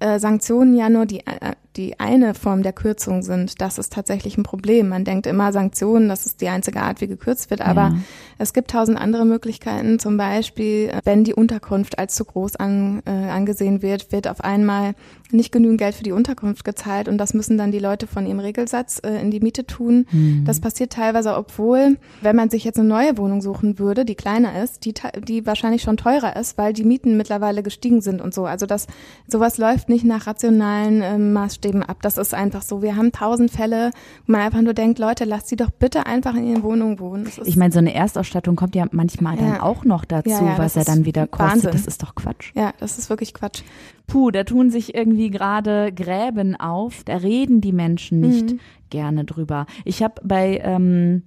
äh, Sanktionen ja nur die, äh, die eine Form der Kürzung sind. Das ist tatsächlich ein Problem. Man denkt immer, Sanktionen, das ist die einzige Art, wie gekürzt wird, aber ja. es gibt tausend andere Möglichkeiten. Zum Beispiel, äh, wenn die Unterkunft als zu groß an, äh, angesehen wird, wird auf einmal nicht genügend Geld für die Unterkunft gezahlt und das müssen dann die Leute von ihrem Regelsatz äh, in die Miete tun. Mhm. Das passiert teilweise, obwohl, wenn man sich jetzt eine neue Wohnung suchen würde, die kleiner ist, die, die wahrscheinlich schon teurer ist, weil die Mieten mittlerweile gestiegen sind und so. Also das, sowas läuft nicht nach rationalen äh, Maßstäben ab. Das ist einfach so. Wir haben tausend Fälle, wo man einfach nur denkt, Leute, lasst sie doch bitte einfach in ihren Wohnungen wohnen. Ich meine, so eine Erstausstattung kommt ja manchmal ja. dann auch noch dazu, ja, ja, was er dann wieder kostet. Wahnsinn. Das ist doch Quatsch. Ja, das ist wirklich Quatsch. Puh, da tun sich irgendwie gerade Gräben auf. Da reden die Menschen nicht mhm. gerne drüber. Ich habe bei ähm,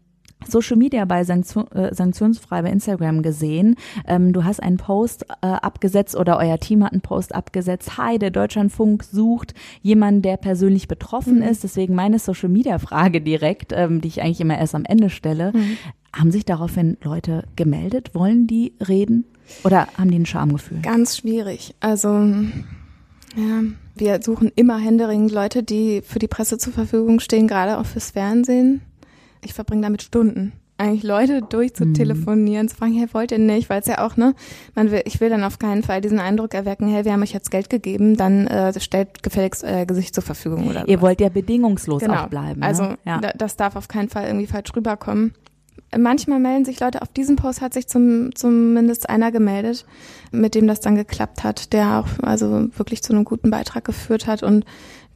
Social Media bei Sanktion, äh, Sanktionsfrei bei Instagram gesehen. Ähm, du hast einen Post äh, abgesetzt oder euer Team hat einen Post abgesetzt. Hi, der Deutschlandfunk sucht jemanden, der persönlich betroffen mhm. ist. Deswegen meine Social Media Frage direkt, ähm, die ich eigentlich immer erst am Ende stelle. Mhm. Haben sich daraufhin Leute gemeldet? Wollen die reden? Oder haben die ein Schamgefühl? Ganz schwierig. Also, ja, wir suchen immer händeringend Leute, die für die Presse zur Verfügung stehen, gerade auch fürs Fernsehen ich verbringe damit Stunden eigentlich Leute durchzutelefonieren, mhm. zu fragen, hey, wollt ihr nicht, weil es ja auch, ne, man will, ich will dann auf keinen Fall diesen Eindruck erwecken, hey, wir haben euch jetzt Geld gegeben, dann äh, stellt gefälligst euer Gesicht zur Verfügung oder Ihr wollt ja bedingungslos genau. auch bleiben. Ne? Also ja. das darf auf keinen Fall irgendwie falsch rüberkommen. Manchmal melden sich Leute, auf diesem Post hat sich zum, zumindest einer gemeldet, mit dem das dann geklappt hat, der auch also wirklich zu einem guten Beitrag geführt hat und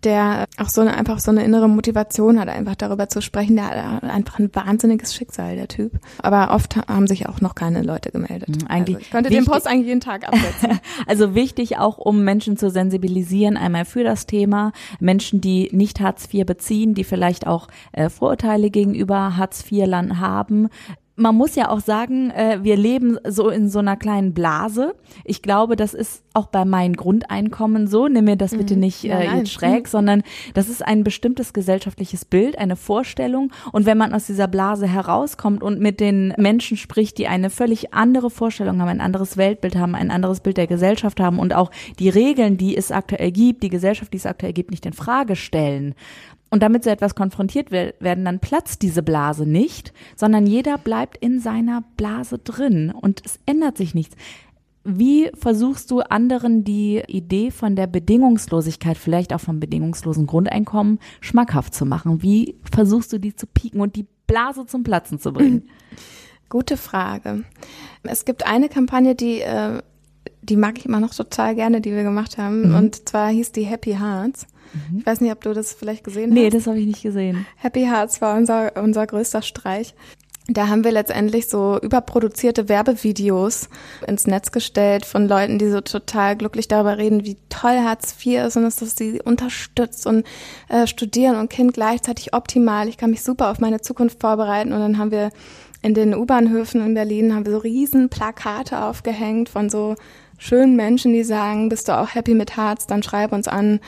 der auch so eine, einfach so eine innere Motivation hat, einfach darüber zu sprechen. Der hat einfach ein wahnsinniges Schicksal, der Typ. Aber oft haben sich auch noch keine Leute gemeldet. Mhm, eigentlich also ich könnte wichtig, den Post eigentlich jeden Tag absetzen. also wichtig auch, um Menschen zu sensibilisieren, einmal für das Thema. Menschen, die nicht Hartz IV beziehen, die vielleicht auch äh, Vorurteile gegenüber Hartz IV-Land haben, man muss ja auch sagen, äh, wir leben so in so einer kleinen Blase. Ich glaube, das ist auch bei meinem Grundeinkommen so. Nimm mir das bitte mhm. nicht äh, jetzt schräg, mhm. sondern das ist ein bestimmtes gesellschaftliches Bild, eine Vorstellung. Und wenn man aus dieser Blase herauskommt und mit den Menschen spricht, die eine völlig andere Vorstellung haben, ein anderes Weltbild haben, ein anderes Bild der Gesellschaft haben und auch die Regeln, die es aktuell gibt, die Gesellschaft, die es aktuell gibt, nicht in Frage stellen, und damit so etwas konfrontiert werden, dann platzt diese Blase nicht, sondern jeder bleibt in seiner Blase drin und es ändert sich nichts. Wie versuchst du anderen die Idee von der Bedingungslosigkeit, vielleicht auch vom bedingungslosen Grundeinkommen, schmackhaft zu machen? Wie versuchst du die zu pieken und die Blase zum Platzen zu bringen? Gute Frage. Es gibt eine Kampagne, die, äh, die mag ich immer noch total gerne, die wir gemacht haben. Mhm. Und zwar hieß die Happy Hearts. Mhm. Ich weiß nicht, ob du das vielleicht gesehen nee, hast. Nee, das habe ich nicht gesehen. Happy Hearts war unser, unser größter Streich. Da haben wir letztendlich so überproduzierte Werbevideos ins Netz gestellt von Leuten, die so total glücklich darüber reden, wie toll Hartz IV ist und dass das sie unterstützt und äh, studieren und Kind gleichzeitig optimal. Ich kann mich super auf meine Zukunft vorbereiten. Und dann haben wir in den U-Bahnhöfen in Berlin haben wir so riesen Plakate aufgehängt von so schönen Menschen, die sagen, bist du auch happy mit Harz, dann schreib uns an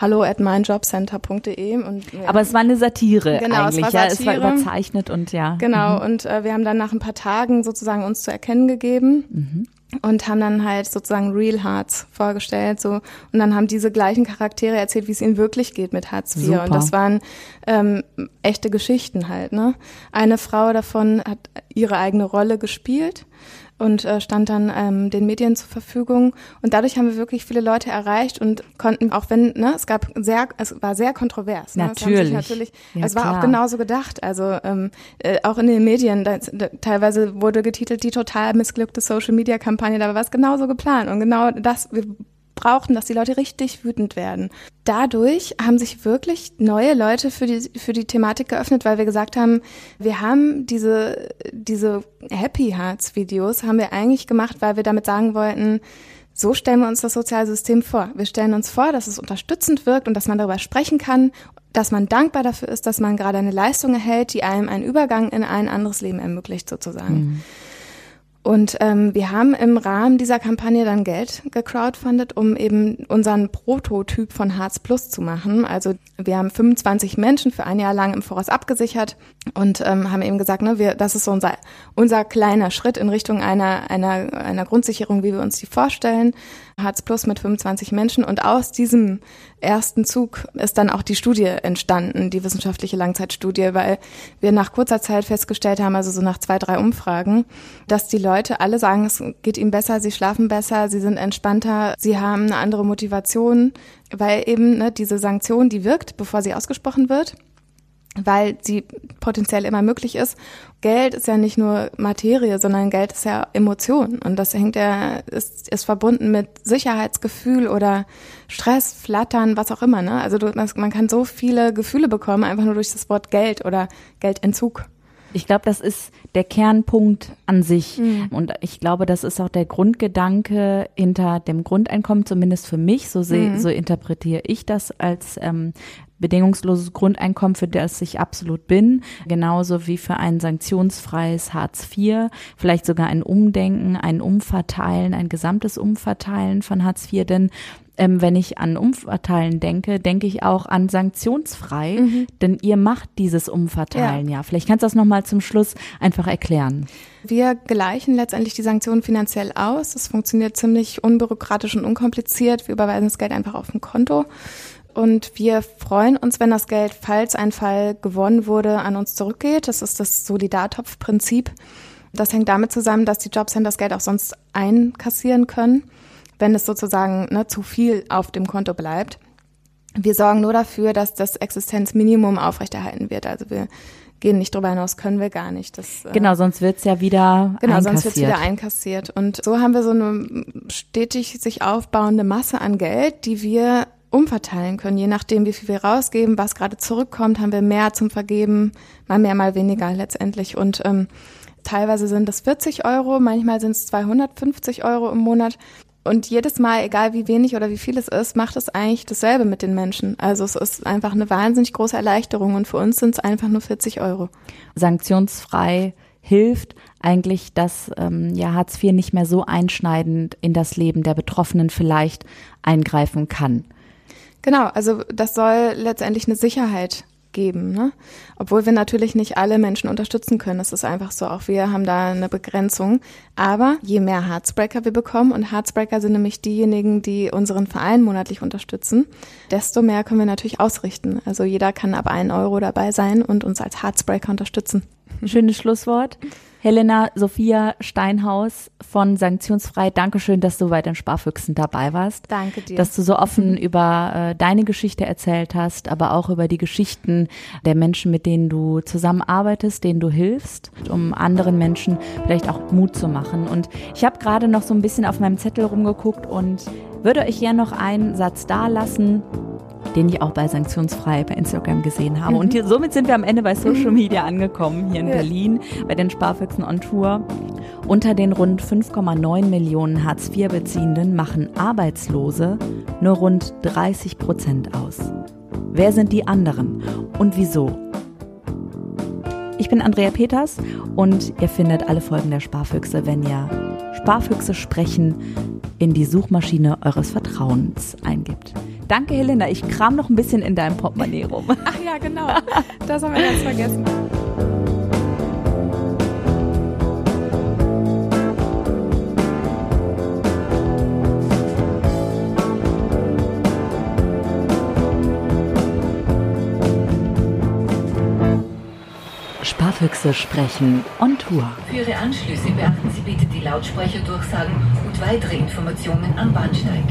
hallo at meinjobcenter.de. Ja. Aber es war eine Satire genau, eigentlich, es war Satire. ja, es war überzeichnet und ja. Genau, mhm. und äh, wir haben dann nach ein paar Tagen sozusagen uns zu erkennen gegeben. Mhm. Und haben dann halt sozusagen Real Hearts vorgestellt, so und dann haben diese gleichen Charaktere erzählt, wie es ihnen wirklich geht mit Hartz IV. Super. Und das waren ähm, echte Geschichten halt. Ne, eine Frau davon hat ihre eigene Rolle gespielt und äh, stand dann ähm, den Medien zur Verfügung. Und dadurch haben wir wirklich viele Leute erreicht und konnten, auch wenn, ne, es gab sehr, es war sehr kontrovers. Ne? Natürlich. natürlich ja, es war klar. auch genauso gedacht. Also ähm, äh, auch in den Medien, da, da, teilweise wurde getitelt, die total missglückte Social Media Kampagne, da war es genauso geplant. Und genau das, wir brauchten, dass die Leute richtig wütend werden. Dadurch haben sich wirklich neue Leute für die, für die Thematik geöffnet, weil wir gesagt haben, wir haben diese, diese Happy Hearts Videos haben wir eigentlich gemacht, weil wir damit sagen wollten, so stellen wir uns das Sozialsystem vor. Wir stellen uns vor, dass es unterstützend wirkt und dass man darüber sprechen kann, dass man dankbar dafür ist, dass man gerade eine Leistung erhält, die einem einen Übergang in ein anderes Leben ermöglicht, sozusagen. Mhm. Und ähm, wir haben im Rahmen dieser Kampagne dann Geld gecrowdfundet, um eben unseren Prototyp von Harz Plus zu machen. Also wir haben 25 Menschen für ein Jahr lang im Voraus abgesichert und ähm, haben eben gesagt, ne, wir, das ist so unser, unser kleiner Schritt in Richtung einer, einer, einer Grundsicherung, wie wir uns die vorstellen. Hartz Plus mit 25 Menschen und aus diesem ersten Zug ist dann auch die Studie entstanden, die wissenschaftliche Langzeitstudie, weil wir nach kurzer Zeit festgestellt haben, also so nach zwei, drei Umfragen, dass die Leute alle sagen, es geht ihnen besser, sie schlafen besser, sie sind entspannter, sie haben eine andere Motivation, weil eben ne, diese Sanktion, die wirkt, bevor sie ausgesprochen wird. Weil sie potenziell immer möglich ist. Geld ist ja nicht nur Materie, sondern Geld ist ja Emotion und das hängt ja ist, ist verbunden mit Sicherheitsgefühl oder Stress, Flattern, was auch immer. Ne? Also du, man kann so viele Gefühle bekommen einfach nur durch das Wort Geld oder Geldentzug. Ich glaube, das ist der Kernpunkt an sich. Mhm. Und ich glaube, das ist auch der Grundgedanke hinter dem Grundeinkommen, zumindest für mich. So, seh, mhm. so interpretiere ich das als ähm, bedingungsloses Grundeinkommen, für das ich absolut bin, genauso wie für ein sanktionsfreies Hartz IV, vielleicht sogar ein Umdenken, ein Umverteilen, ein gesamtes Umverteilen von Hartz IV, denn ähm, wenn ich an Umverteilen denke, denke ich auch an sanktionsfrei, mhm. denn ihr macht dieses Umverteilen ja. ja. Vielleicht kannst du das nochmal zum Schluss einfach erklären. Wir gleichen letztendlich die Sanktionen finanziell aus. Das funktioniert ziemlich unbürokratisch und unkompliziert. Wir überweisen das Geld einfach auf ein Konto. Und wir freuen uns, wenn das Geld, falls ein Fall gewonnen wurde, an uns zurückgeht. Das ist das Solidartopfprinzip. Das hängt damit zusammen, dass die Jobcenter das Geld auch sonst einkassieren können, wenn es sozusagen ne, zu viel auf dem Konto bleibt. Wir sorgen nur dafür, dass das Existenzminimum aufrechterhalten wird. Also wir gehen nicht drüber hinaus, können wir gar nicht. Das, äh, genau, sonst wird's ja wieder genau, einkassiert. sonst wird's wieder einkassiert. Und so haben wir so eine stetig sich aufbauende Masse an Geld, die wir umverteilen können, je nachdem, wie viel wir rausgeben, was gerade zurückkommt, haben wir mehr zum Vergeben, mal mehr, mal weniger letztendlich. Und ähm, teilweise sind es 40 Euro, manchmal sind es 250 Euro im Monat. Und jedes Mal, egal wie wenig oder wie viel es ist, macht es eigentlich dasselbe mit den Menschen. Also es ist einfach eine wahnsinnig große Erleichterung und für uns sind es einfach nur 40 Euro. Sanktionsfrei hilft eigentlich, dass ähm, ja Hartz IV nicht mehr so einschneidend in das Leben der Betroffenen vielleicht eingreifen kann. Genau, also das soll letztendlich eine Sicherheit geben, ne? Obwohl wir natürlich nicht alle Menschen unterstützen können. Es ist einfach so, auch wir haben da eine Begrenzung. Aber je mehr Heartsbreaker wir bekommen, und Heartsbreaker sind nämlich diejenigen, die unseren Verein monatlich unterstützen, desto mehr können wir natürlich ausrichten. Also jeder kann ab einen Euro dabei sein und uns als Heartsbreaker unterstützen. Schönes Schlusswort. Helena Sophia Steinhaus von Sanktionsfrei, Dankeschön, dass du bei den Sparfüchsen dabei warst. Danke dir. Dass du so offen über äh, deine Geschichte erzählt hast, aber auch über die Geschichten der Menschen, mit denen du zusammenarbeitest, denen du hilfst, um anderen Menschen vielleicht auch Mut zu machen. Und ich habe gerade noch so ein bisschen auf meinem Zettel rumgeguckt und würde euch gerne noch einen Satz da lassen, den ich auch bei Sanktionsfrei bei Instagram gesehen habe. Mhm. Und hier, somit sind wir am Ende bei Social Media angekommen, hier in ja. Berlin, bei den Sparfüchsen on Tour. Unter den rund 5,9 Millionen Hartz-IV-Beziehenden machen Arbeitslose nur rund 30 Prozent aus. Wer sind die anderen und wieso? Ich bin Andrea Peters und ihr findet alle Folgen der Sparfüchse, wenn ihr Sparfüchse sprechen in die Suchmaschine eures Vertrauens eingibt. Danke, Helena. Ich kram noch ein bisschen in deinem Portemonnaie rum. Ach ja, genau. Das haben wir ganz vergessen. Sparfüchse sprechen on Tour. Für Ihre Anschlüsse beachten Sie bitte die Lautsprecherdurchsagen und weitere Informationen am Bahnsteig.